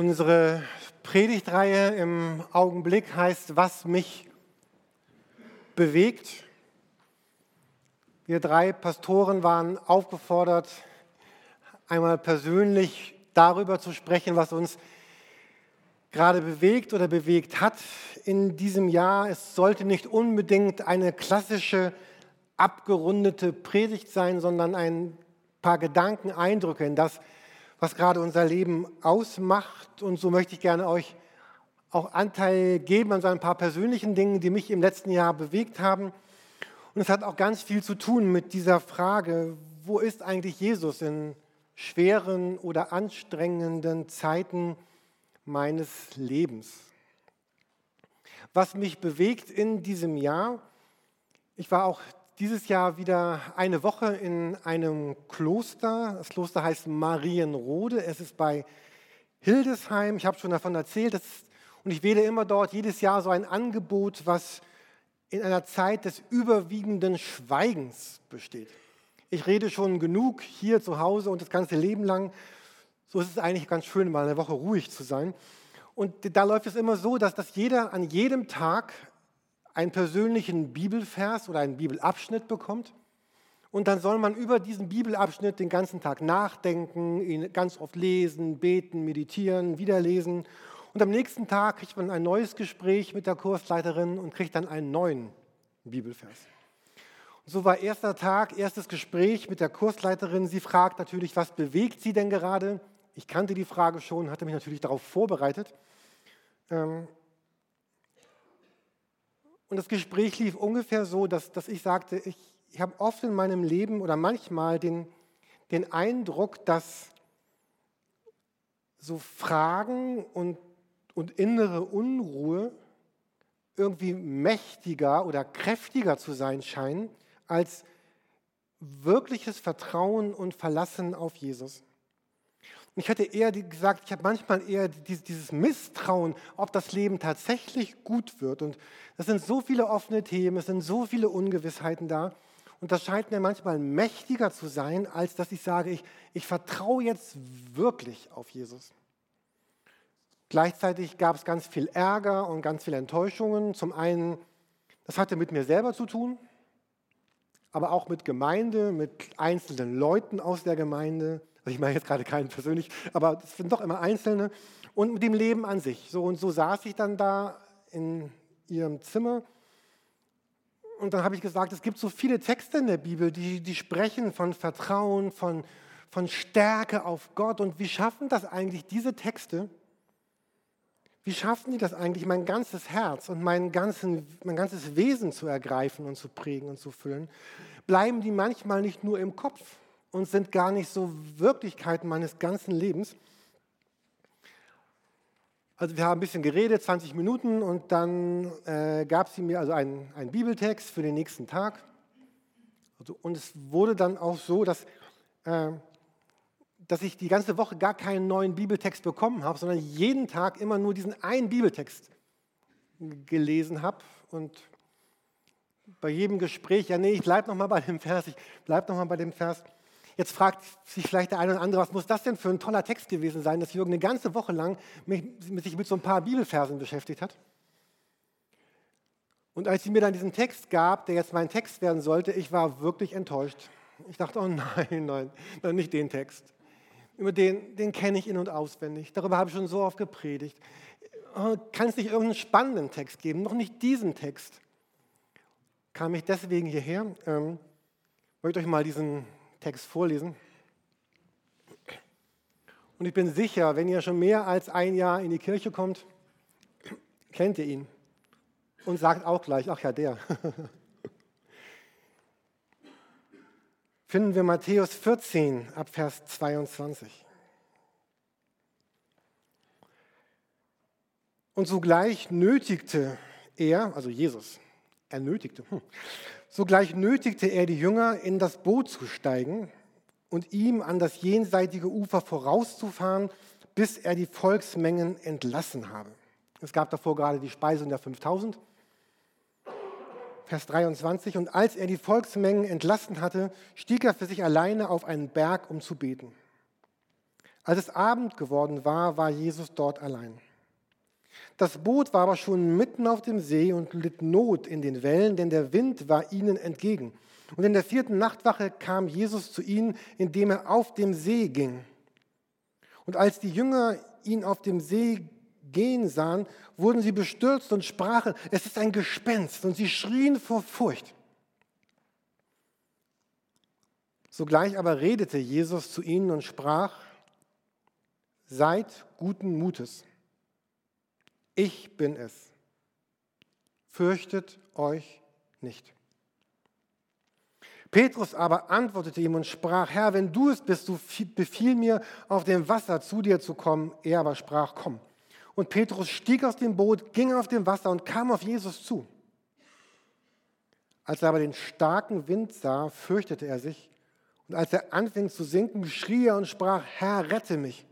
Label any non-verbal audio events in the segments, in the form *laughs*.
Unsere Predigtreihe im Augenblick heißt, was mich bewegt. Wir drei Pastoren waren aufgefordert, einmal persönlich darüber zu sprechen, was uns gerade bewegt oder bewegt hat in diesem Jahr. Es sollte nicht unbedingt eine klassische, abgerundete Predigt sein, sondern ein paar Gedanken, Eindrücke in das, gerade unser Leben ausmacht. Und so möchte ich gerne euch auch Anteil geben an so ein paar persönlichen Dingen, die mich im letzten Jahr bewegt haben. Und es hat auch ganz viel zu tun mit dieser Frage, wo ist eigentlich Jesus in schweren oder anstrengenden Zeiten meines Lebens? Was mich bewegt in diesem Jahr, ich war auch dieses Jahr wieder eine Woche in einem Kloster. Das Kloster heißt Marienrode. Es ist bei Hildesheim. Ich habe schon davon erzählt. Ist, und ich wähle immer dort jedes Jahr so ein Angebot, was in einer Zeit des überwiegenden Schweigens besteht. Ich rede schon genug hier zu Hause und das ganze Leben lang. So ist es eigentlich ganz schön, mal eine Woche ruhig zu sein. Und da läuft es immer so, dass, dass jeder an jedem Tag einen persönlichen Bibelvers oder einen Bibelabschnitt bekommt. Und dann soll man über diesen Bibelabschnitt den ganzen Tag nachdenken, ihn ganz oft lesen, beten, meditieren, wiederlesen. Und am nächsten Tag kriegt man ein neues Gespräch mit der Kursleiterin und kriegt dann einen neuen Bibelvers. Und so war erster Tag, erstes Gespräch mit der Kursleiterin. Sie fragt natürlich, was bewegt sie denn gerade? Ich kannte die Frage schon, hatte mich natürlich darauf vorbereitet. Ähm, und das Gespräch lief ungefähr so, dass, dass ich sagte, ich, ich habe oft in meinem Leben oder manchmal den, den Eindruck, dass so Fragen und, und innere Unruhe irgendwie mächtiger oder kräftiger zu sein scheinen als wirkliches Vertrauen und Verlassen auf Jesus. Und ich hätte eher gesagt, ich habe manchmal eher dieses Misstrauen, ob das Leben tatsächlich gut wird. Und es sind so viele offene Themen, es sind so viele Ungewissheiten da. Und das scheint mir manchmal mächtiger zu sein, als dass ich sage, ich, ich vertraue jetzt wirklich auf Jesus. Gleichzeitig gab es ganz viel Ärger und ganz viele Enttäuschungen. Zum einen, das hatte mit mir selber zu tun, aber auch mit Gemeinde, mit einzelnen Leuten aus der Gemeinde. Also ich meine jetzt gerade keinen persönlich, aber es sind doch immer Einzelne. Und mit dem Leben an sich. So und so saß ich dann da in ihrem Zimmer. Und dann habe ich gesagt, es gibt so viele Texte in der Bibel, die, die sprechen von Vertrauen, von, von Stärke auf Gott. Und wie schaffen das eigentlich diese Texte? Wie schaffen die das eigentlich, mein ganzes Herz und mein, ganzen, mein ganzes Wesen zu ergreifen und zu prägen und zu füllen? Bleiben die manchmal nicht nur im Kopf? Und sind gar nicht so Wirklichkeiten meines ganzen Lebens. Also wir haben ein bisschen geredet, 20 Minuten, und dann äh, gab sie mir also einen, einen Bibeltext für den nächsten Tag. Also, und es wurde dann auch so, dass, äh, dass ich die ganze Woche gar keinen neuen Bibeltext bekommen habe, sondern jeden Tag immer nur diesen einen Bibeltext gelesen habe. Und bei jedem Gespräch, ja nee, ich bleibe nochmal bei dem Vers, ich bleibe nochmal bei dem Vers. Jetzt fragt sich vielleicht der eine oder andere, was muss das denn für ein toller Text gewesen sein, dass Jürgen eine ganze Woche lang sich mit so ein paar Bibelversen beschäftigt hat. Und als sie mir dann diesen Text gab, der jetzt mein Text werden sollte, ich war wirklich enttäuscht. Ich dachte, oh *laughs* nein, nein, nein nicht den Text. Über den, den kenne ich in- und auswendig. Darüber habe ich schon so oft gepredigt. Oh, kann es nicht irgendeinen spannenden Text geben? Noch nicht diesen Text. Kam ich deswegen hierher. Ähm, wollte euch mal diesen Text vorlesen. Und ich bin sicher, wenn ihr schon mehr als ein Jahr in die Kirche kommt, kennt ihr ihn und sagt auch gleich, ach ja, der. *laughs* Finden wir Matthäus 14 ab Vers 22. Und sogleich nötigte er, also Jesus, er nötigte, hm, Sogleich nötigte er die Jünger, in das Boot zu steigen und ihm an das jenseitige Ufer vorauszufahren, bis er die Volksmengen entlassen habe. Es gab davor gerade die Speisung der 5000. Vers 23. Und als er die Volksmengen entlassen hatte, stieg er für sich alleine auf einen Berg, um zu beten. Als es Abend geworden war, war Jesus dort allein. Das Boot war aber schon mitten auf dem See und litt Not in den Wellen, denn der Wind war ihnen entgegen. Und in der vierten Nachtwache kam Jesus zu ihnen, indem er auf dem See ging. Und als die Jünger ihn auf dem See gehen sahen, wurden sie bestürzt und sprachen, es ist ein Gespenst. Und sie schrien vor Furcht. Sogleich aber redete Jesus zu ihnen und sprach, seid guten Mutes. Ich bin es. Fürchtet euch nicht. Petrus aber antwortete ihm und sprach, Herr, wenn du es bist, so befiehl mir, auf dem Wasser zu dir zu kommen. Er aber sprach, komm. Und Petrus stieg aus dem Boot, ging auf dem Wasser und kam auf Jesus zu. Als er aber den starken Wind sah, fürchtete er sich. Und als er anfing zu sinken, schrie er und sprach, Herr, rette mich.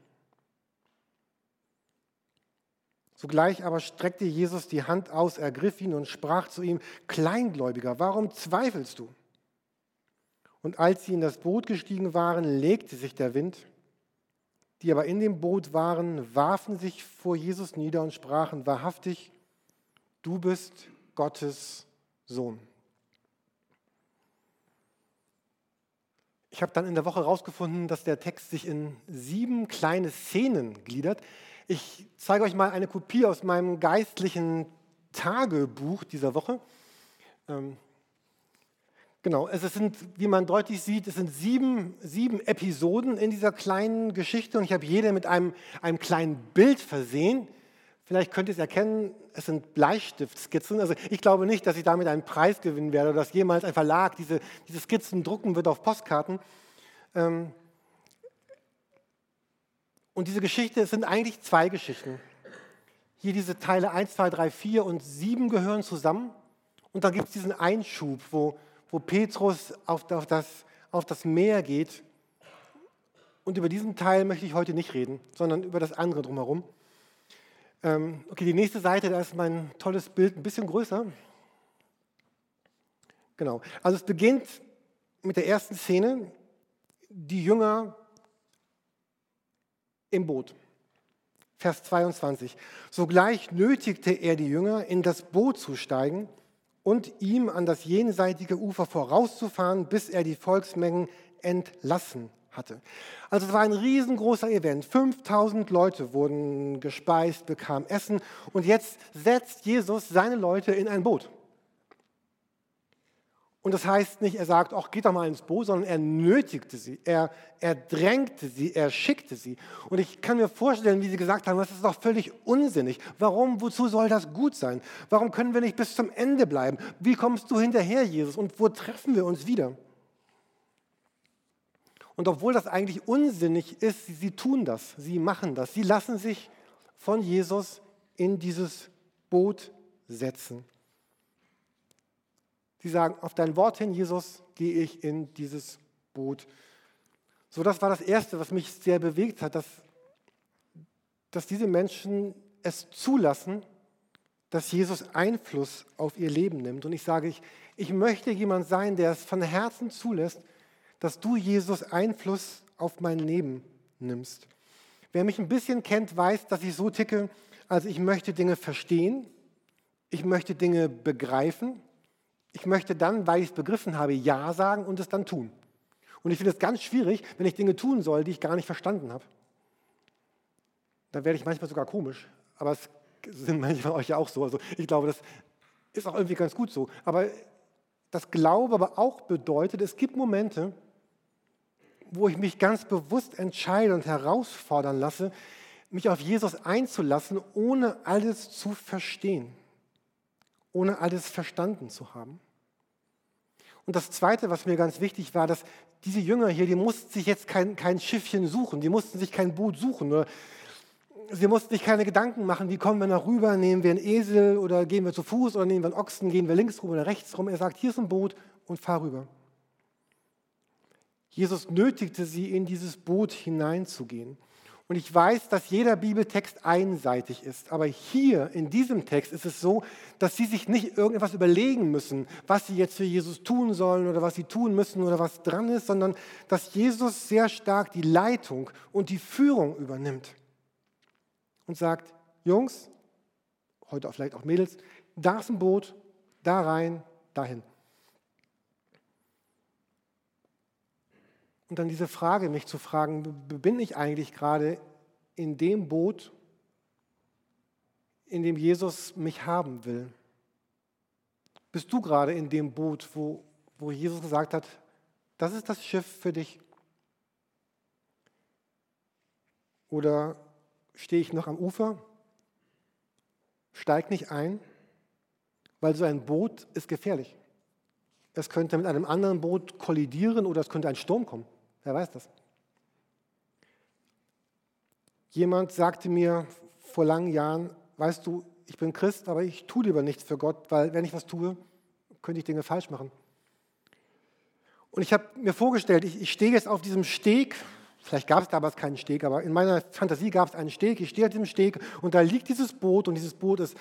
Sogleich aber streckte Jesus die Hand aus, ergriff ihn und sprach zu ihm, Kleingläubiger, warum zweifelst du? Und als sie in das Boot gestiegen waren, legte sich der Wind. Die aber in dem Boot waren, warfen sich vor Jesus nieder und sprachen, wahrhaftig, du bist Gottes Sohn. Ich habe dann in der Woche herausgefunden, dass der Text sich in sieben kleine Szenen gliedert. Ich zeige euch mal eine Kopie aus meinem geistlichen Tagebuch dieser Woche. Ähm, genau, es sind, wie man deutlich sieht, es sind sieben, sieben Episoden in dieser kleinen Geschichte und ich habe jede mit einem, einem kleinen Bild versehen. Vielleicht könnt ihr es erkennen, es sind Bleistiftskizzen. Also ich glaube nicht, dass ich damit einen Preis gewinnen werde oder dass jemals ein Verlag diese, diese Skizzen drucken wird auf Postkarten. Ähm, und diese Geschichte, es sind eigentlich zwei Geschichten. Hier diese Teile 1, 2, 3, 4 und 7 gehören zusammen. Und dann gibt es diesen Einschub, wo, wo Petrus auf, auf, das, auf das Meer geht. Und über diesen Teil möchte ich heute nicht reden, sondern über das andere drumherum. Ähm, okay, die nächste Seite, da ist mein tolles Bild ein bisschen größer. Genau. Also es beginnt mit der ersten Szene. Die Jünger im Boot. Vers 22. Sogleich nötigte er die Jünger, in das Boot zu steigen und ihm an das jenseitige Ufer vorauszufahren, bis er die Volksmengen entlassen hatte. Also es war ein riesengroßer Event. 5000 Leute wurden gespeist, bekamen Essen und jetzt setzt Jesus seine Leute in ein Boot. Und das heißt nicht, er sagt, ach, geht doch mal ins Boot, sondern er nötigte sie, er, er drängte sie, er schickte sie. Und ich kann mir vorstellen, wie sie gesagt haben, das ist doch völlig unsinnig. Warum, wozu soll das gut sein? Warum können wir nicht bis zum Ende bleiben? Wie kommst du hinterher, Jesus? Und wo treffen wir uns wieder? Und obwohl das eigentlich unsinnig ist, sie, sie tun das, sie machen das. Sie lassen sich von Jesus in dieses Boot setzen. Sie sagen, auf dein Wort hin, Jesus, gehe ich in dieses Boot. So, das war das Erste, was mich sehr bewegt hat, dass, dass diese Menschen es zulassen, dass Jesus Einfluss auf ihr Leben nimmt. Und ich sage, ich, ich möchte jemand sein, der es von Herzen zulässt, dass du, Jesus, Einfluss auf mein Leben nimmst. Wer mich ein bisschen kennt, weiß, dass ich so ticke, also ich möchte Dinge verstehen, ich möchte Dinge begreifen, ich möchte dann, weil ich es begriffen habe, Ja sagen und es dann tun. Und ich finde es ganz schwierig, wenn ich Dinge tun soll, die ich gar nicht verstanden habe. Dann werde ich manchmal sogar komisch. Aber es sind manche von euch ja auch so. Also ich glaube, das ist auch irgendwie ganz gut so. Aber das Glaube aber auch bedeutet, es gibt Momente, wo ich mich ganz bewusst entscheide und herausfordern lasse, mich auf Jesus einzulassen, ohne alles zu verstehen ohne alles verstanden zu haben. Und das Zweite, was mir ganz wichtig war, dass diese Jünger hier, die mussten sich jetzt kein, kein Schiffchen suchen, die mussten sich kein Boot suchen. Oder sie mussten sich keine Gedanken machen, wie kommen wir nach rüber, nehmen wir einen Esel oder gehen wir zu Fuß oder nehmen wir einen Ochsen, gehen wir links rum oder rechts rum. Er sagt, hier ist ein Boot und fahr rüber. Jesus nötigte sie, in dieses Boot hineinzugehen. Und ich weiß, dass jeder Bibeltext einseitig ist. Aber hier in diesem Text ist es so, dass sie sich nicht irgendetwas überlegen müssen, was sie jetzt für Jesus tun sollen oder was sie tun müssen oder was dran ist, sondern dass Jesus sehr stark die Leitung und die Führung übernimmt und sagt, Jungs, heute vielleicht auch Mädels, da ist ein Boot, da rein, dahin. Und dann diese Frage, mich zu fragen, bin ich eigentlich gerade in dem Boot, in dem Jesus mich haben will? Bist du gerade in dem Boot, wo, wo Jesus gesagt hat, das ist das Schiff für dich? Oder stehe ich noch am Ufer? Steig nicht ein, weil so ein Boot ist gefährlich. Es könnte mit einem anderen Boot kollidieren oder es könnte ein Sturm kommen. Wer weiß das? Jemand sagte mir vor langen Jahren, weißt du, ich bin Christ, aber ich tue lieber nichts für Gott, weil wenn ich was tue, könnte ich Dinge falsch machen. Und ich habe mir vorgestellt, ich, ich stehe jetzt auf diesem Steg, vielleicht gab es damals keinen Steg, aber in meiner Fantasie gab es einen Steg, ich stehe auf diesem Steg und da liegt dieses Boot und dieses Boot ist,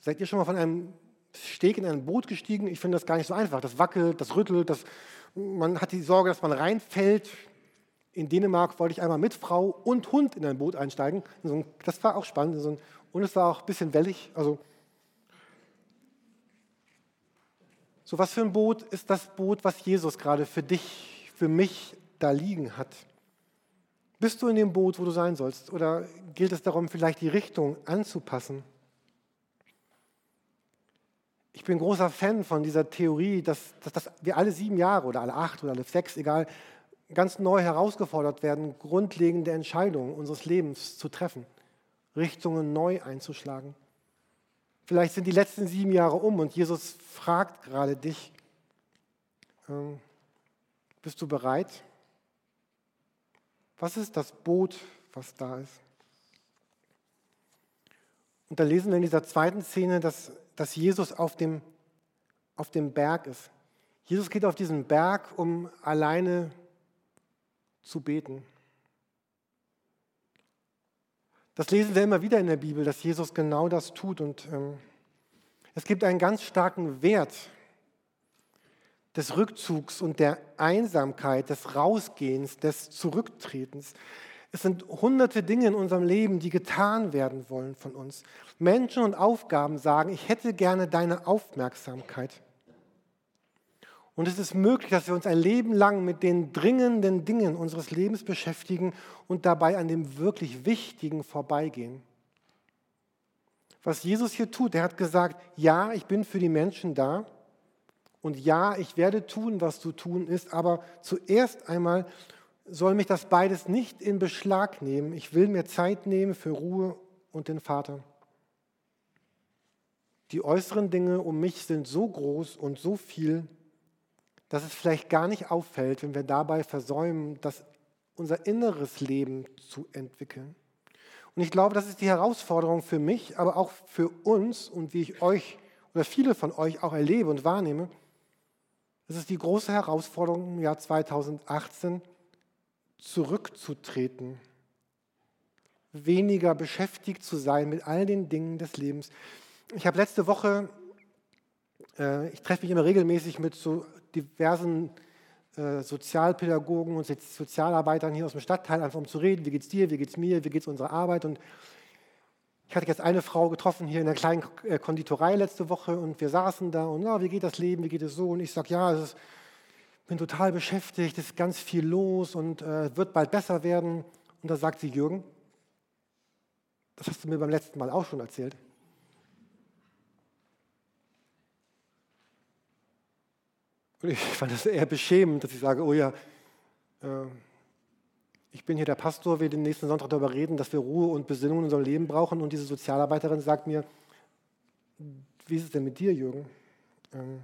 seid ihr schon mal von einem Steg in ein Boot gestiegen? Ich finde das gar nicht so einfach. Das wackelt, das rüttelt, das man hat die Sorge, dass man reinfällt. In Dänemark wollte ich einmal mit Frau und Hund in ein Boot einsteigen. Das war auch spannend. Und es war auch ein bisschen wellig. Also, so was für ein Boot ist das Boot, was Jesus gerade für dich, für mich da liegen hat? Bist du in dem Boot, wo du sein sollst? Oder gilt es darum, vielleicht die Richtung anzupassen? Ich bin großer Fan von dieser Theorie, dass, dass, dass, wir alle sieben Jahre oder alle acht oder alle sechs, egal, ganz neu herausgefordert werden, grundlegende Entscheidungen unseres Lebens zu treffen, Richtungen neu einzuschlagen. Vielleicht sind die letzten sieben Jahre um und Jesus fragt gerade dich, ähm, bist du bereit? Was ist das Boot, was da ist? Und da lesen wir in dieser zweiten Szene, dass dass Jesus auf dem, auf dem Berg ist. Jesus geht auf diesen Berg, um alleine zu beten. Das lesen wir immer wieder in der Bibel, dass Jesus genau das tut. Und ähm, es gibt einen ganz starken Wert des Rückzugs und der Einsamkeit, des Rausgehens, des Zurücktretens. Es sind hunderte Dinge in unserem Leben, die getan werden wollen von uns. Menschen und Aufgaben sagen, ich hätte gerne deine Aufmerksamkeit. Und es ist möglich, dass wir uns ein Leben lang mit den dringenden Dingen unseres Lebens beschäftigen und dabei an dem wirklich Wichtigen vorbeigehen. Was Jesus hier tut, er hat gesagt, ja, ich bin für die Menschen da und ja, ich werde tun, was zu tun ist, aber zuerst einmal soll mich das beides nicht in Beschlag nehmen. Ich will mir Zeit nehmen für Ruhe und den Vater. Die äußeren Dinge um mich sind so groß und so viel, dass es vielleicht gar nicht auffällt, wenn wir dabei versäumen, das, unser inneres Leben zu entwickeln. Und ich glaube, das ist die Herausforderung für mich, aber auch für uns und wie ich euch oder viele von euch auch erlebe und wahrnehme. Es ist die große Herausforderung im Jahr 2018, zurückzutreten, weniger beschäftigt zu sein mit all den Dingen des Lebens. Ich habe letzte Woche, äh, ich treffe mich immer regelmäßig mit so diversen äh, Sozialpädagogen und Sozialarbeitern hier aus dem Stadtteil, einfach um zu reden, wie geht es dir, wie geht es mir, wie geht es unserer Arbeit. Und ich hatte jetzt eine Frau getroffen hier in der kleinen äh, Konditorei letzte Woche und wir saßen da und, na, wie geht das Leben, wie geht es so? Und ich sage, ja, es ist bin total beschäftigt, es ist ganz viel los und äh, wird bald besser werden. Und da sagt sie, Jürgen, das hast du mir beim letzten Mal auch schon erzählt. Und ich fand das eher beschämend, dass ich sage, oh ja, äh, ich bin hier der Pastor, wir den nächsten Sonntag darüber reden, dass wir Ruhe und Besinnung in unserem Leben brauchen. Und diese Sozialarbeiterin sagt mir, wie ist es denn mit dir, Jürgen? Ähm,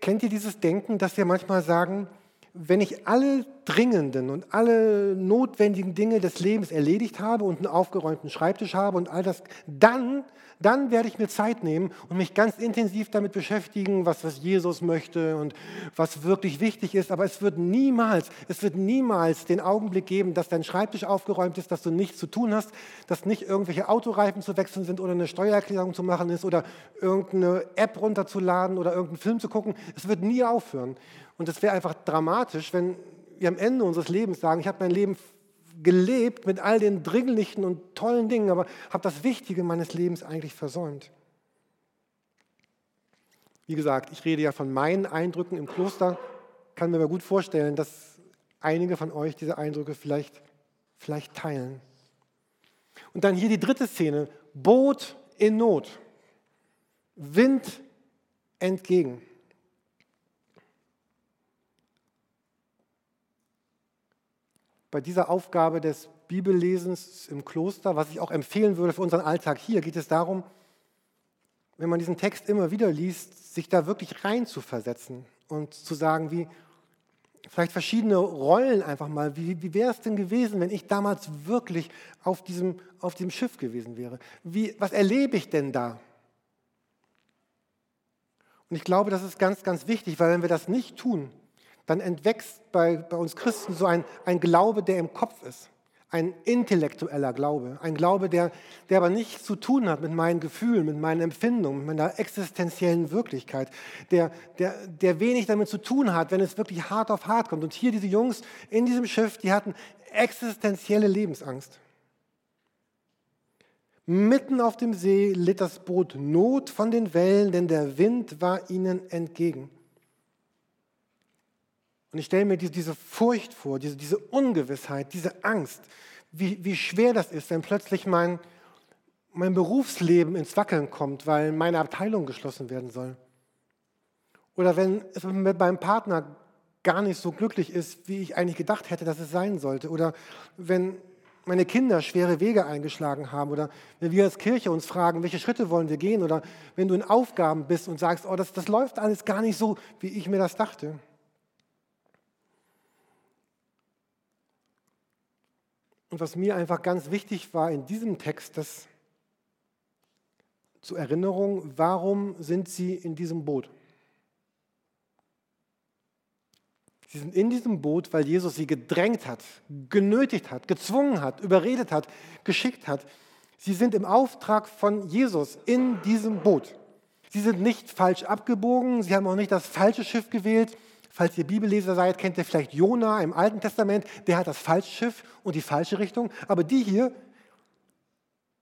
Kennt ihr dieses Denken, dass wir manchmal sagen, wenn ich alle dringenden und alle notwendigen Dinge des Lebens erledigt habe und einen aufgeräumten Schreibtisch habe und all das, dann dann werde ich mir Zeit nehmen und mich ganz intensiv damit beschäftigen, was, was Jesus möchte und was wirklich wichtig ist. Aber es wird niemals, es wird niemals den Augenblick geben, dass dein Schreibtisch aufgeräumt ist, dass du nichts zu tun hast, dass nicht irgendwelche Autoreifen zu wechseln sind oder eine Steuererklärung zu machen ist oder irgendeine App runterzuladen oder irgendeinen Film zu gucken. Es wird nie aufhören. Und es wäre einfach dramatisch, wenn wir am Ende unseres Lebens sagen, ich habe mein Leben gelebt mit all den dringlichen und tollen Dingen, aber habe das Wichtige meines Lebens eigentlich versäumt. Wie gesagt, ich rede ja von meinen Eindrücken im Kloster, kann mir aber gut vorstellen, dass einige von euch diese Eindrücke vielleicht, vielleicht teilen. Und dann hier die dritte Szene, Boot in Not, Wind entgegen. Bei dieser Aufgabe des Bibellesens im Kloster, was ich auch empfehlen würde für unseren Alltag hier, geht es darum, wenn man diesen Text immer wieder liest, sich da wirklich rein zu versetzen und zu sagen, wie vielleicht verschiedene Rollen einfach mal, wie, wie wäre es denn gewesen, wenn ich damals wirklich auf diesem, auf diesem Schiff gewesen wäre? Wie, was erlebe ich denn da? Und ich glaube, das ist ganz, ganz wichtig, weil wenn wir das nicht tun, dann entwächst bei, bei uns Christen so ein, ein Glaube, der im Kopf ist. Ein intellektueller Glaube. Ein Glaube, der, der aber nichts zu tun hat mit meinen Gefühlen, mit meinen Empfindungen, mit meiner existenziellen Wirklichkeit. Der, der, der wenig damit zu tun hat, wenn es wirklich hart auf hart kommt. Und hier diese Jungs in diesem Schiff, die hatten existenzielle Lebensangst. Mitten auf dem See litt das Boot Not von den Wellen, denn der Wind war ihnen entgegen. Und ich stelle mir diese Furcht vor, diese, Ungewissheit, diese Angst, wie, wie schwer das ist, wenn plötzlich mein, mein Berufsleben ins Wackeln kommt, weil meine Abteilung geschlossen werden soll. Oder wenn es mit meinem Partner gar nicht so glücklich ist, wie ich eigentlich gedacht hätte, dass es sein sollte. Oder wenn meine Kinder schwere Wege eingeschlagen haben. Oder wenn wir als Kirche uns fragen, welche Schritte wollen wir gehen. Oder wenn du in Aufgaben bist und sagst, oh, das, das läuft alles gar nicht so, wie ich mir das dachte. Und was mir einfach ganz wichtig war in diesem Text, das zur Erinnerung, warum sind sie in diesem Boot? Sie sind in diesem Boot, weil Jesus sie gedrängt hat, genötigt hat, gezwungen hat, überredet hat, geschickt hat. Sie sind im Auftrag von Jesus in diesem Boot. Sie sind nicht falsch abgebogen, sie haben auch nicht das falsche Schiff gewählt, Falls ihr Bibelleser seid, kennt ihr vielleicht Jona im Alten Testament. Der hat das falsche Schiff und die falsche Richtung. Aber die hier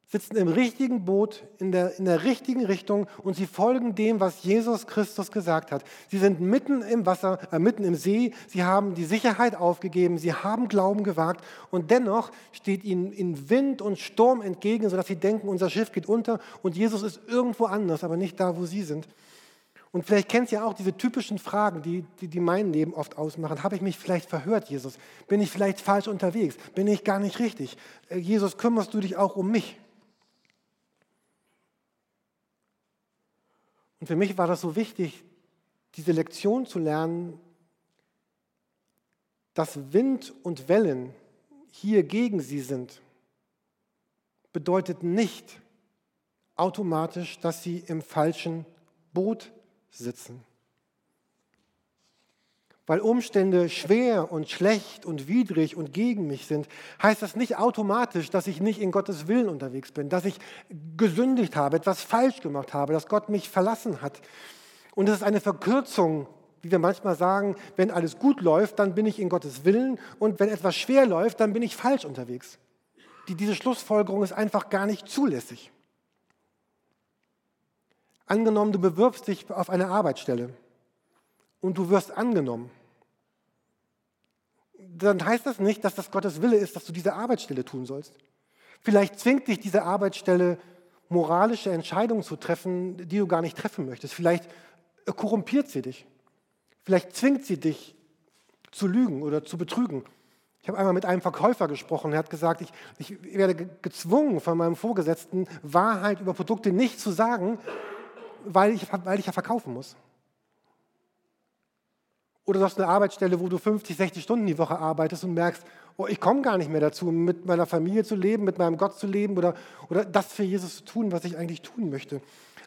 sitzen im richtigen Boot, in der, in der richtigen Richtung und sie folgen dem, was Jesus Christus gesagt hat. Sie sind mitten im Wasser, äh, mitten im See. Sie haben die Sicherheit aufgegeben. Sie haben Glauben gewagt. Und dennoch steht ihnen in Wind und Sturm entgegen, sodass sie denken, unser Schiff geht unter und Jesus ist irgendwo anders, aber nicht da, wo sie sind. Und vielleicht kennst du ja auch diese typischen Fragen, die, die, die mein Leben oft ausmachen. Habe ich mich vielleicht verhört, Jesus? Bin ich vielleicht falsch unterwegs? Bin ich gar nicht richtig? Äh, Jesus, kümmerst du dich auch um mich? Und für mich war das so wichtig, diese Lektion zu lernen, dass Wind und Wellen hier gegen sie sind, bedeutet nicht automatisch, dass sie im falschen Boot sind sitzen. Weil Umstände schwer und schlecht und widrig und gegen mich sind, heißt das nicht automatisch, dass ich nicht in Gottes Willen unterwegs bin, dass ich gesündigt habe, etwas falsch gemacht habe, dass Gott mich verlassen hat. Und es ist eine Verkürzung, wie wir manchmal sagen, wenn alles gut läuft, dann bin ich in Gottes Willen und wenn etwas schwer läuft, dann bin ich falsch unterwegs. Die, diese Schlussfolgerung ist einfach gar nicht zulässig. Angenommen, du bewirbst dich auf eine Arbeitsstelle und du wirst angenommen. Dann heißt das nicht, dass das Gottes Wille ist, dass du diese Arbeitsstelle tun sollst. Vielleicht zwingt dich diese Arbeitsstelle, moralische Entscheidungen zu treffen, die du gar nicht treffen möchtest. Vielleicht korrumpiert sie dich. Vielleicht zwingt sie dich zu lügen oder zu betrügen. Ich habe einmal mit einem Verkäufer gesprochen. Er hat gesagt, ich, ich werde gezwungen von meinem Vorgesetzten, Wahrheit über Produkte nicht zu sagen, weil ich, weil ich ja verkaufen muss. Oder du hast eine Arbeitsstelle, wo du 50, 60 Stunden die Woche arbeitest und merkst, oh, ich komme gar nicht mehr dazu, mit meiner Familie zu leben, mit meinem Gott zu leben oder, oder das für Jesus zu tun, was ich eigentlich tun möchte.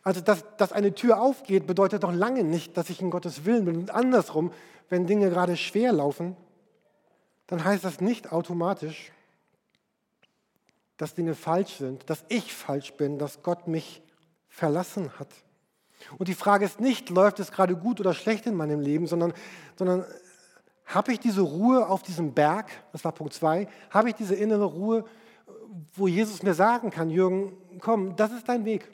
Also, dass, dass eine Tür aufgeht, bedeutet doch lange nicht, dass ich in Gottes Willen bin. Und andersrum, wenn Dinge gerade schwer laufen, dann heißt das nicht automatisch, dass Dinge falsch sind, dass ich falsch bin, dass Gott mich verlassen hat. Und die Frage ist nicht, läuft es gerade gut oder schlecht in meinem Leben, sondern, sondern habe ich diese Ruhe auf diesem Berg, das war Punkt zwei, habe ich diese innere Ruhe, wo Jesus mir sagen kann, Jürgen, komm, das ist dein Weg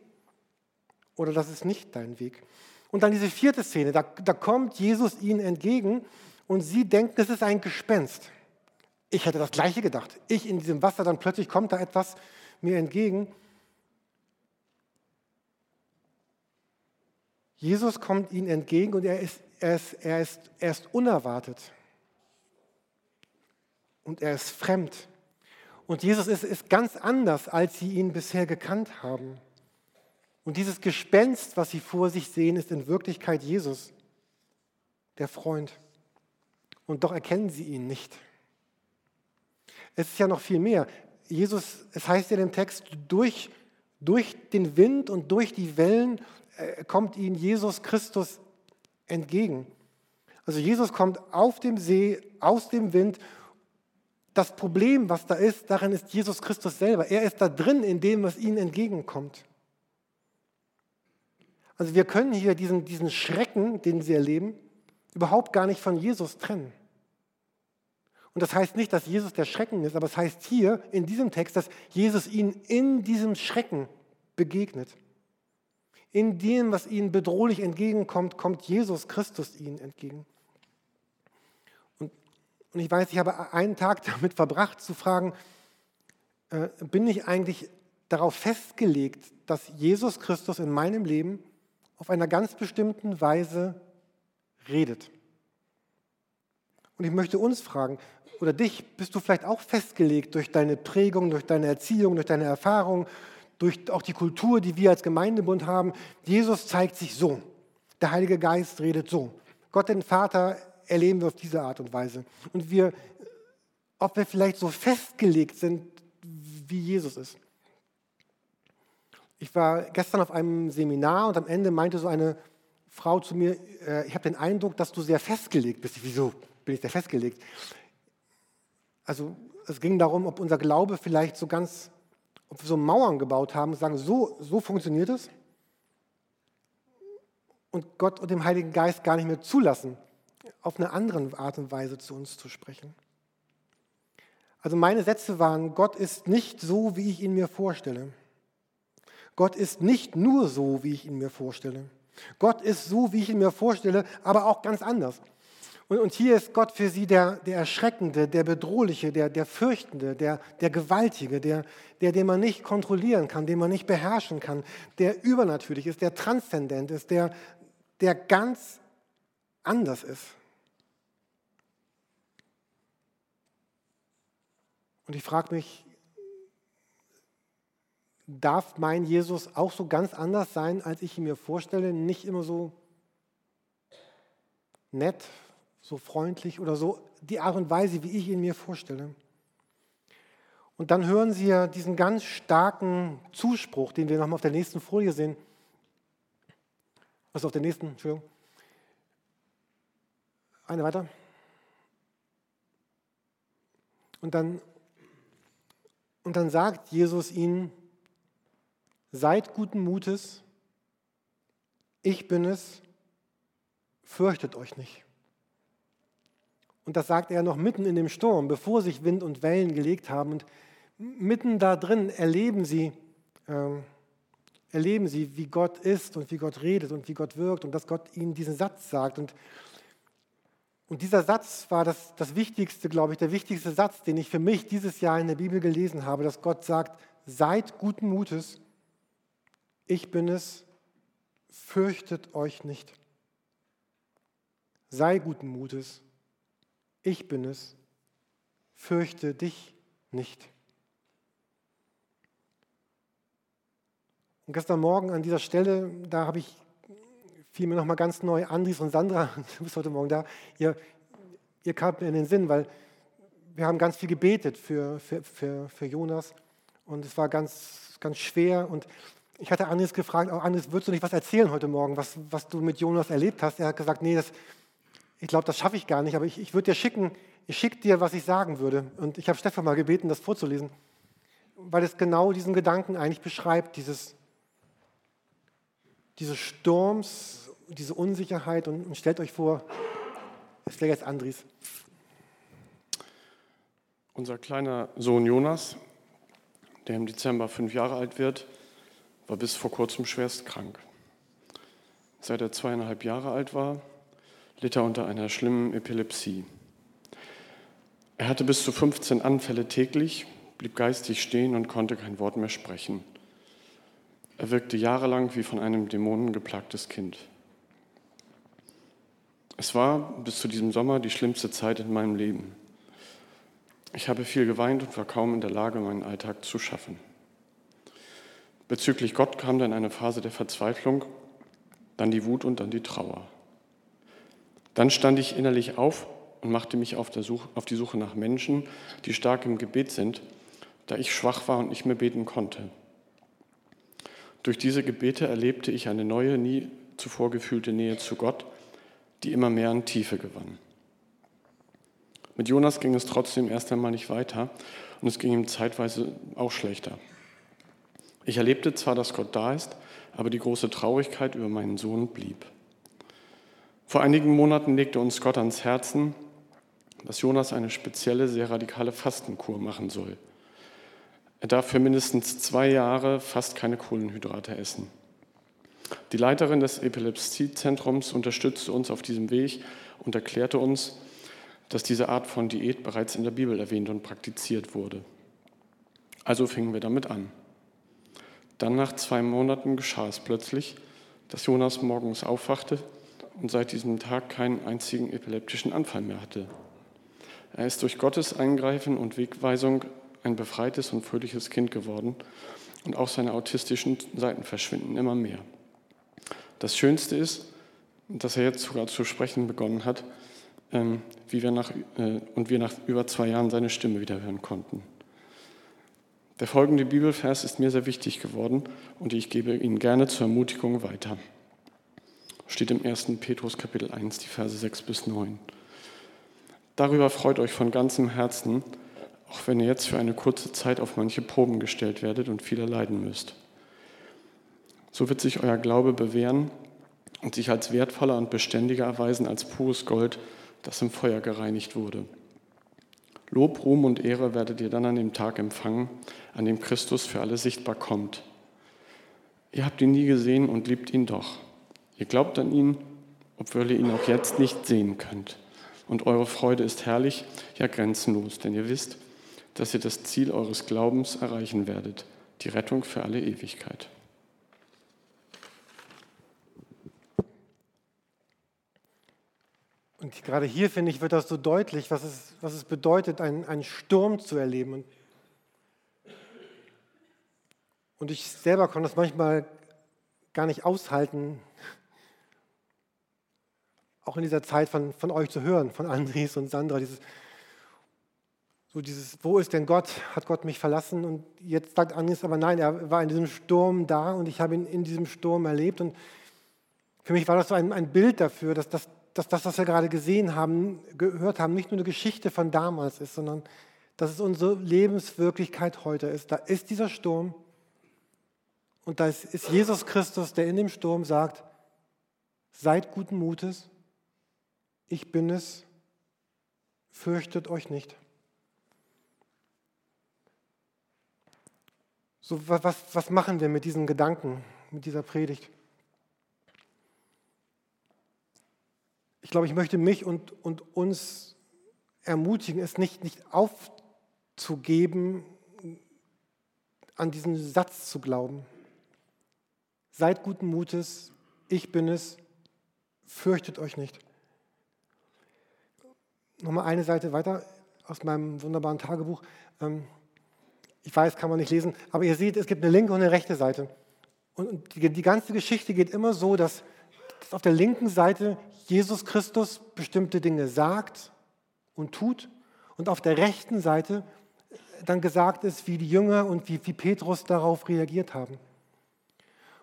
oder das ist nicht dein Weg. Und dann diese vierte Szene, da, da kommt Jesus ihnen entgegen und sie denken, es ist ein Gespenst. Ich hätte das gleiche gedacht. Ich in diesem Wasser, dann plötzlich kommt da etwas mir entgegen. Jesus kommt ihnen entgegen und er ist, er ist, er ist, er ist unerwartet. Und er ist fremd. Und Jesus ist, ist ganz anders, als sie ihn bisher gekannt haben. Und dieses Gespenst, was sie vor sich sehen, ist in Wirklichkeit Jesus, der Freund. Und doch erkennen sie ihn nicht. Es ist ja noch viel mehr. Jesus, es heißt ja im Text, durch, durch den Wind und durch die Wellen kommt ihnen Jesus Christus entgegen. Also Jesus kommt auf dem See, aus dem Wind. Das Problem, was da ist, darin ist Jesus Christus selber. Er ist da drin in dem, was ihnen entgegenkommt. Also wir können hier diesen, diesen Schrecken, den sie erleben, überhaupt gar nicht von Jesus trennen. Und das heißt nicht, dass Jesus der Schrecken ist, aber es heißt hier in diesem Text, dass Jesus ihnen in diesem Schrecken begegnet. In dem, was ihnen bedrohlich entgegenkommt, kommt Jesus Christus ihnen entgegen. Und, und ich weiß, ich habe einen Tag *laughs* damit verbracht zu fragen, äh, bin ich eigentlich darauf festgelegt, dass Jesus Christus in meinem Leben auf einer ganz bestimmten Weise redet. Und ich möchte uns fragen, oder dich, bist du vielleicht auch festgelegt durch deine Prägung, durch deine Erziehung, durch deine Erfahrung, durch auch die Kultur, die wir als Gemeindebund haben. Jesus zeigt sich so. Der Heilige Geist redet so. Gott den Vater erleben wir auf diese Art und Weise. Und wir, ob wir vielleicht so festgelegt sind, wie Jesus ist. Ich war gestern auf einem Seminar und am Ende meinte so eine Frau zu mir, äh, ich habe den Eindruck, dass du sehr festgelegt bist. Wieso bin ich sehr festgelegt? Also es ging darum, ob unser Glaube vielleicht so ganz, ob wir so Mauern gebaut haben sagen, so, so funktioniert es. Und Gott und dem Heiligen Geist gar nicht mehr zulassen, auf eine andere Art und Weise zu uns zu sprechen. Also meine Sätze waren, Gott ist nicht so, wie ich ihn mir vorstelle. Gott ist nicht nur so, wie ich ihn mir vorstelle. Gott ist so, wie ich ihn mir vorstelle, aber auch ganz anders. Und, und hier ist Gott für sie der, der Erschreckende, der Bedrohliche, der, der Fürchtende, der, der Gewaltige, der, der, den man nicht kontrollieren kann, den man nicht beherrschen kann, der übernatürlich ist, der transzendent ist, der, der ganz anders ist. Und ich frage mich, darf mein Jesus auch so ganz anders sein, als ich ihn mir vorstelle, nicht immer so nett, so freundlich oder so die Art und Weise, wie ich ihn mir vorstelle. Und dann hören Sie ja diesen ganz starken Zuspruch, den wir nochmal auf der nächsten Folie sehen. Also auf der nächsten, Entschuldigung. Eine weiter. Und dann, und dann sagt Jesus ihnen, Seid guten Mutes, ich bin es, fürchtet euch nicht. Und das sagt er noch mitten in dem Sturm, bevor sich Wind und Wellen gelegt haben. Und mitten da drin erleben sie, äh, erleben sie, wie Gott ist und wie Gott redet und wie Gott wirkt und dass Gott ihnen diesen Satz sagt. Und, und dieser Satz war das, das Wichtigste, glaube ich, der wichtigste Satz, den ich für mich dieses Jahr in der Bibel gelesen habe, dass Gott sagt, seid guten Mutes, ich bin es, fürchtet euch nicht. Sei guten Mutes, ich bin es, fürchte dich nicht. Und gestern Morgen an dieser Stelle, da habe ich fiel mir nochmal ganz neu, Andris und Sandra, *laughs* du bist heute Morgen da, ihr, ihr kamt mir in den Sinn, weil wir haben ganz viel gebetet für, für, für, für Jonas. Und es war ganz, ganz schwer. Und ich hatte Andres gefragt, oh Andres, würdest du nicht was erzählen heute Morgen, was, was du mit Jonas erlebt hast? Er hat gesagt, nee, das, ich glaube, das schaffe ich gar nicht, aber ich, ich würde dir schicken, ich schicke dir, was ich sagen würde. Und ich habe Stefan mal gebeten, das vorzulesen, weil es genau diesen Gedanken eigentlich beschreibt, dieses, dieses Sturms, diese Unsicherheit. Und, und stellt euch vor, es wäre jetzt Andries. Unser kleiner Sohn Jonas, der im Dezember fünf Jahre alt wird, war bis vor kurzem schwerst krank. Seit er zweieinhalb Jahre alt war, litt er unter einer schlimmen Epilepsie. Er hatte bis zu 15 Anfälle täglich, blieb geistig stehen und konnte kein Wort mehr sprechen. Er wirkte jahrelang wie von einem Dämonen geplagtes Kind. Es war bis zu diesem Sommer die schlimmste Zeit in meinem Leben. Ich habe viel geweint und war kaum in der Lage, meinen Alltag zu schaffen. Bezüglich Gott kam dann eine Phase der Verzweiflung, dann die Wut und dann die Trauer. Dann stand ich innerlich auf und machte mich auf, Suche, auf, die Suche nach Menschen, die stark im Gebet sind, da ich schwach war und nicht mehr beten konnte. Durch diese Gebete erlebte ich eine neue, nie zuvor gefühlte Nähe zu Gott, die immer mehr an Tiefe gewann. Mit Jonas ging es trotzdem erst einmal nicht weiter und es ging ihm zeitweise auch schlechter. Ich erlebte zwar, dass Gott da ist, aber die große Traurigkeit über meinen Sohn blieb. Vor einigen Monaten legte uns Gott ans Herzen, dass Jonas eine spezielle, sehr radikale Fastenkur machen soll. Er darf für mindestens zwei Jahre fast keine Kohlenhydrate essen. Die Leiterin des Epilepsiezentrums unterstützte uns auf diesem Weg und erklärte uns, dass diese Art von Diät bereits in der Bibel erwähnt und praktiziert wurde. Also fingen wir damit an. Dann nach zwei Monaten geschah es plötzlich, dass Jonas morgens aufwachte und seit diesem Tag keinen einzigen epileptischen Anfall mehr hatte. Er ist durch Gottes Eingreifen und Wegweisung ein befreites und fröhliches Kind geworden und auch seine autistischen Seiten verschwinden immer mehr. Das Schönste ist, dass er jetzt sogar zu sprechen begonnen hat ähm, wie wir nach, äh, und wir nach über zwei Jahren seine Stimme wieder hören konnten. Der folgende Bibelvers ist mir sehr wichtig geworden und ich gebe ihn gerne zur Ermutigung weiter. Steht im 1. Petrus Kapitel 1, die Verse 6 bis 9. Darüber freut euch von ganzem Herzen, auch wenn ihr jetzt für eine kurze Zeit auf manche Proben gestellt werdet und viele leiden müsst. So wird sich euer Glaube bewähren und sich als wertvoller und beständiger erweisen als pures Gold, das im Feuer gereinigt wurde. Lob, Ruhm und Ehre werdet ihr dann an dem Tag empfangen, an dem Christus für alle sichtbar kommt. Ihr habt ihn nie gesehen und liebt ihn doch. Ihr glaubt an ihn, obwohl ihr ihn auch jetzt nicht sehen könnt. Und eure Freude ist herrlich, ja grenzenlos, denn ihr wisst, dass ihr das Ziel eures Glaubens erreichen werdet, die Rettung für alle Ewigkeit. Und gerade hier, finde ich, wird das so deutlich, was es, was es bedeutet, einen, einen Sturm zu erleben. Und, und ich selber konnte das manchmal gar nicht aushalten, auch in dieser Zeit von, von euch zu hören, von Andres und Sandra, dieses, so dieses, wo ist denn Gott? Hat Gott mich verlassen? Und jetzt sagt Andres, aber nein, er war in diesem Sturm da und ich habe ihn in diesem Sturm erlebt. Und für mich war das so ein, ein Bild dafür, dass das dass das, was wir gerade gesehen haben, gehört haben, nicht nur eine Geschichte von damals ist, sondern dass es unsere Lebenswirklichkeit heute ist. Da ist dieser Sturm und da ist Jesus Christus, der in dem Sturm sagt, seid guten Mutes, ich bin es, fürchtet euch nicht. So, was, was machen wir mit diesen Gedanken, mit dieser Predigt? ich glaube, ich möchte mich und, und uns ermutigen, es nicht, nicht aufzugeben, an diesen Satz zu glauben. Seid guten Mutes, ich bin es, fürchtet euch nicht. Nochmal eine Seite weiter aus meinem wunderbaren Tagebuch. Ähm, ich weiß, kann man nicht lesen, aber ihr seht, es gibt eine linke und eine rechte Seite. Und die ganze Geschichte geht immer so, dass dass auf der linken Seite Jesus Christus bestimmte Dinge sagt und tut und auf der rechten Seite dann gesagt ist, wie die Jünger und wie, wie Petrus darauf reagiert haben.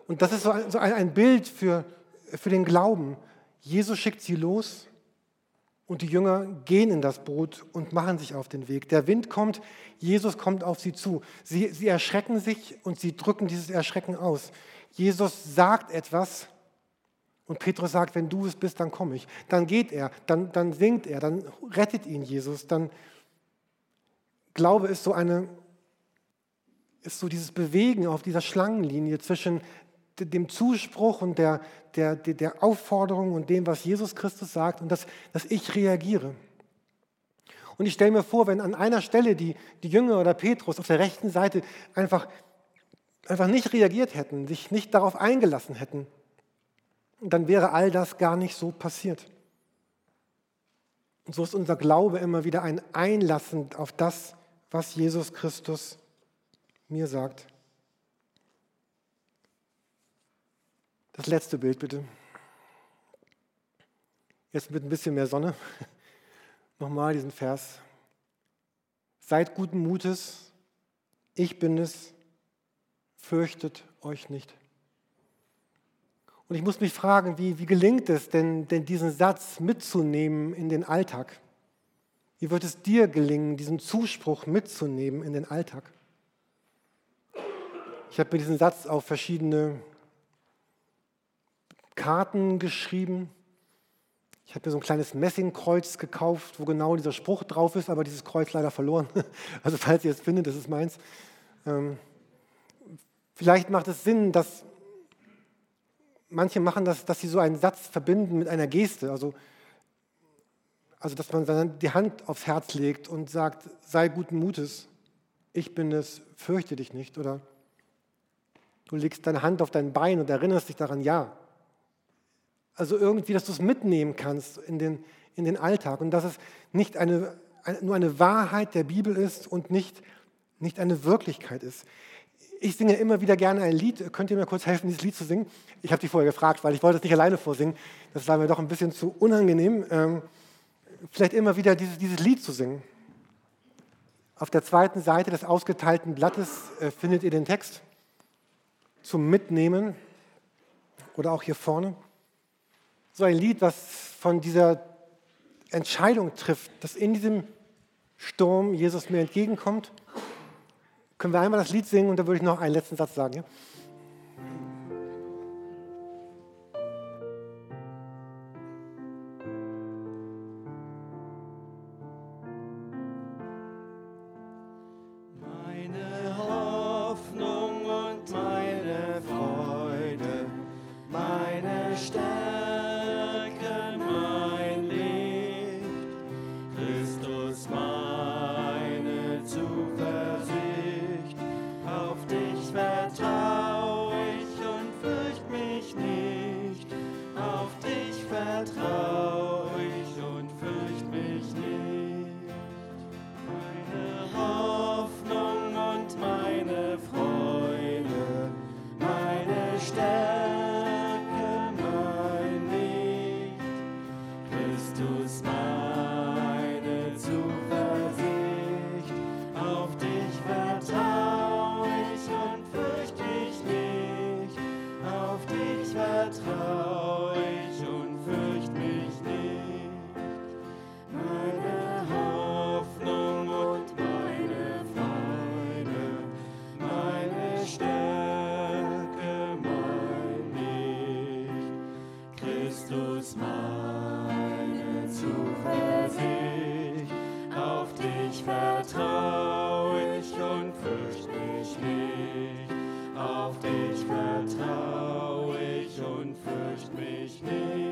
Und das ist so ein, so ein Bild für, für den Glauben. Jesus schickt sie los und die Jünger gehen in das Boot und machen sich auf den Weg. Der Wind kommt, Jesus kommt auf sie zu. Sie, sie erschrecken sich und sie drücken dieses Erschrecken aus. Jesus sagt etwas und Petrus sagt, wenn du es bist, dann komme ich. Dann geht er, dann, dann singt er, dann rettet ihn Jesus, dann Glaube ist so eine, ist so dieses Bewegen auf dieser Schlangenlinie zwischen dem Zuspruch und der, der, der Aufforderung und dem, was Jesus Christus sagt und dass, dass ich reagiere. Und ich stelle mir vor, wenn an einer Stelle die, die Jünger oder Petrus auf der rechten Seite einfach, einfach nicht reagiert hätten, sich nicht darauf eingelassen hätten, dann wäre all das gar nicht so passiert. Und so ist unser Glaube immer wieder ein Einlassen auf das, was Jesus Christus mir sagt. Das letzte Bild bitte. Jetzt mit ein bisschen mehr Sonne. *laughs* Nochmal diesen Vers. Seid guten Mutes, ich bin es, fürchtet euch nicht. Und ich muss mich fragen, wie, wie gelingt es denn, denn, diesen Satz mitzunehmen in den Alltag? Wie wird es dir gelingen, diesen Zuspruch mitzunehmen in den Alltag? Ich habe mir diesen Satz auf verschiedene Karten geschrieben. Ich habe mir so ein kleines Messingkreuz gekauft, wo genau dieser Spruch drauf ist, aber dieses Kreuz leider verloren. *laughs* Also falls ihr es findet, das ist meins. Ähm, vielleicht macht es Sinn, dass manche machen das, dass sie so einen Satz verbinden mit einer Geste. Also also, dass man dann die Hand aufs Herz legt und sagt, sei guten Mutes, ich bin es, fürchte dich nicht. Oder du legst deine Hand auf dein Bein und erinnerst dich daran, ja. Also irgendwie, dass du es mitnehmen kannst in den, in den Alltag und dass es nicht eine, nur eine Wahrheit der Bibel ist und nicht, nicht eine Wirklichkeit ist. Ich singe immer wieder gerne ein Lied. Könnt ihr mir kurz helfen, dieses Lied zu singen? Ich habe dich vorher gefragt, weil ich wollte es nicht alleine vorsingen. Das war mir doch ein bisschen zu unangenehm. Ähm, vielleicht immer wieder dieses, dieses Lied zu singen. Auf der zweiten Seite des ausgeteilten Blattes äh, findet ihr den Text zum Mitnehmen oder auch hier vorne. So ein Lied, was von dieser Entscheidung trifft, dass in diesem Sturm Jesus mir entgegenkommt. Können wir einmal das Lied singen und dann würde ich noch einen letzten Satz sagen. Ja? Christus meine Zuversicht, auf dich vertraue ich und fürchte mich nicht, auf dich vertraue ich und fürchte mich nicht.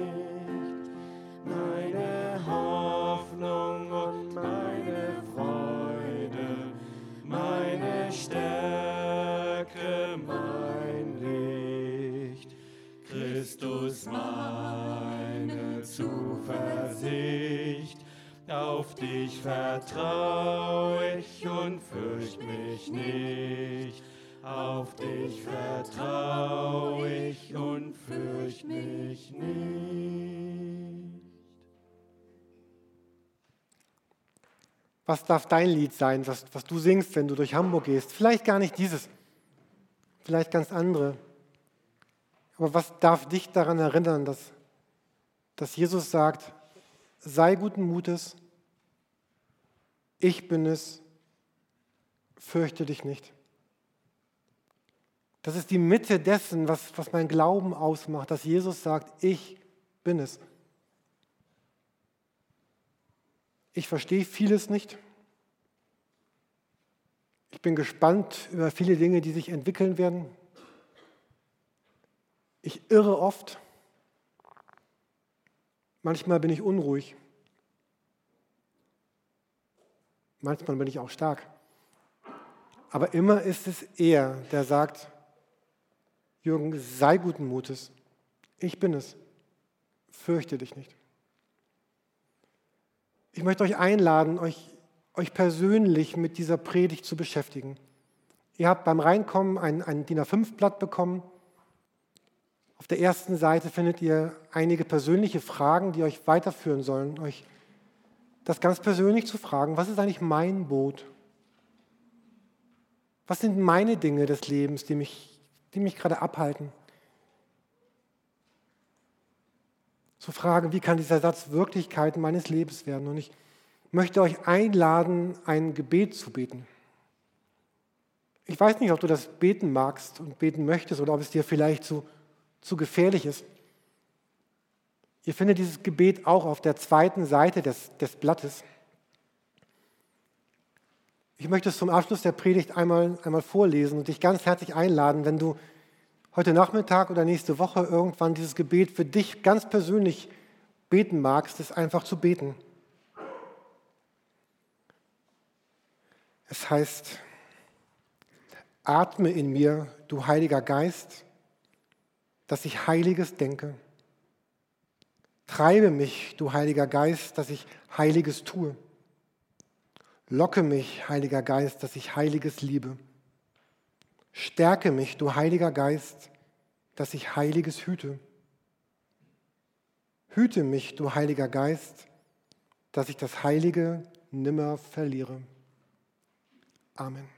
Vertrau ich und fürcht mich nicht. Auf dich vertrau ich und fürcht mich nicht. Was darf dein Lied sein, was, was du singst, wenn du durch Hamburg gehst? Vielleicht gar nicht dieses, vielleicht ganz andere. Aber was darf dich daran erinnern, dass, dass Jesus sagt, sei guten Mutes, ich bin es, fürchte dich nicht. Das ist die Mitte dessen, was, was mein Glauben ausmacht, dass Jesus sagt, ich bin es. Ich verstehe vieles nicht. Ich bin gespannt über viele Dinge, die sich entwickeln werden. Ich irre oft. Manchmal bin ich unruhig. Manchmal bin ich auch stark. Aber immer ist es er, der sagt, Jürgen, sei guten Mutes. Ich bin es. Fürchte dich nicht. Ich möchte euch einladen, euch, euch persönlich mit dieser Predigt zu beschäftigen. Ihr habt beim Reinkommen ein, ein DIN A5-Blatt bekommen. Auf der ersten Seite findet ihr einige persönliche Fragen, die euch weiterführen sollen, euch das ganz persönlich zu fragen, was ist eigentlich mein Boot? Was sind meine Dinge des Lebens, die mich die mich gerade abhalten. Zu fragen, wie kann dieser Satz Wirklichkeit meines Lebens werden? Und ich möchte euch einladen, ein Gebet zu beten. Ich weiß nicht, ob du das beten magst und beten möchtest oder ob es dir vielleicht zu, zu gefährlich ist. Ihr findet dieses Gebet auch auf der zweiten Seite des, des Blattes. Ich möchte es zum Abschluss der Predigt einmal, einmal vorlesen und dich ganz herzlich einladen, wenn du heute Nachmittag oder nächste Woche irgendwann dieses Gebet für dich ganz persönlich beten magst, es einfach zu beten. Es heißt, atme in mir, du Heiliger Geist, dass ich Heiliges denke. Treibe mich, du Heiliger Geist, dass ich Heiliges tue. Locke mich, Heiliger Geist, dass ich Heiliges liebe. Stärke mich, du Heiliger Geist, dass ich Heiliges hüte. Hüte mich, du Heiliger Geist, dass ich das Heilige nimmer verliere. Amen.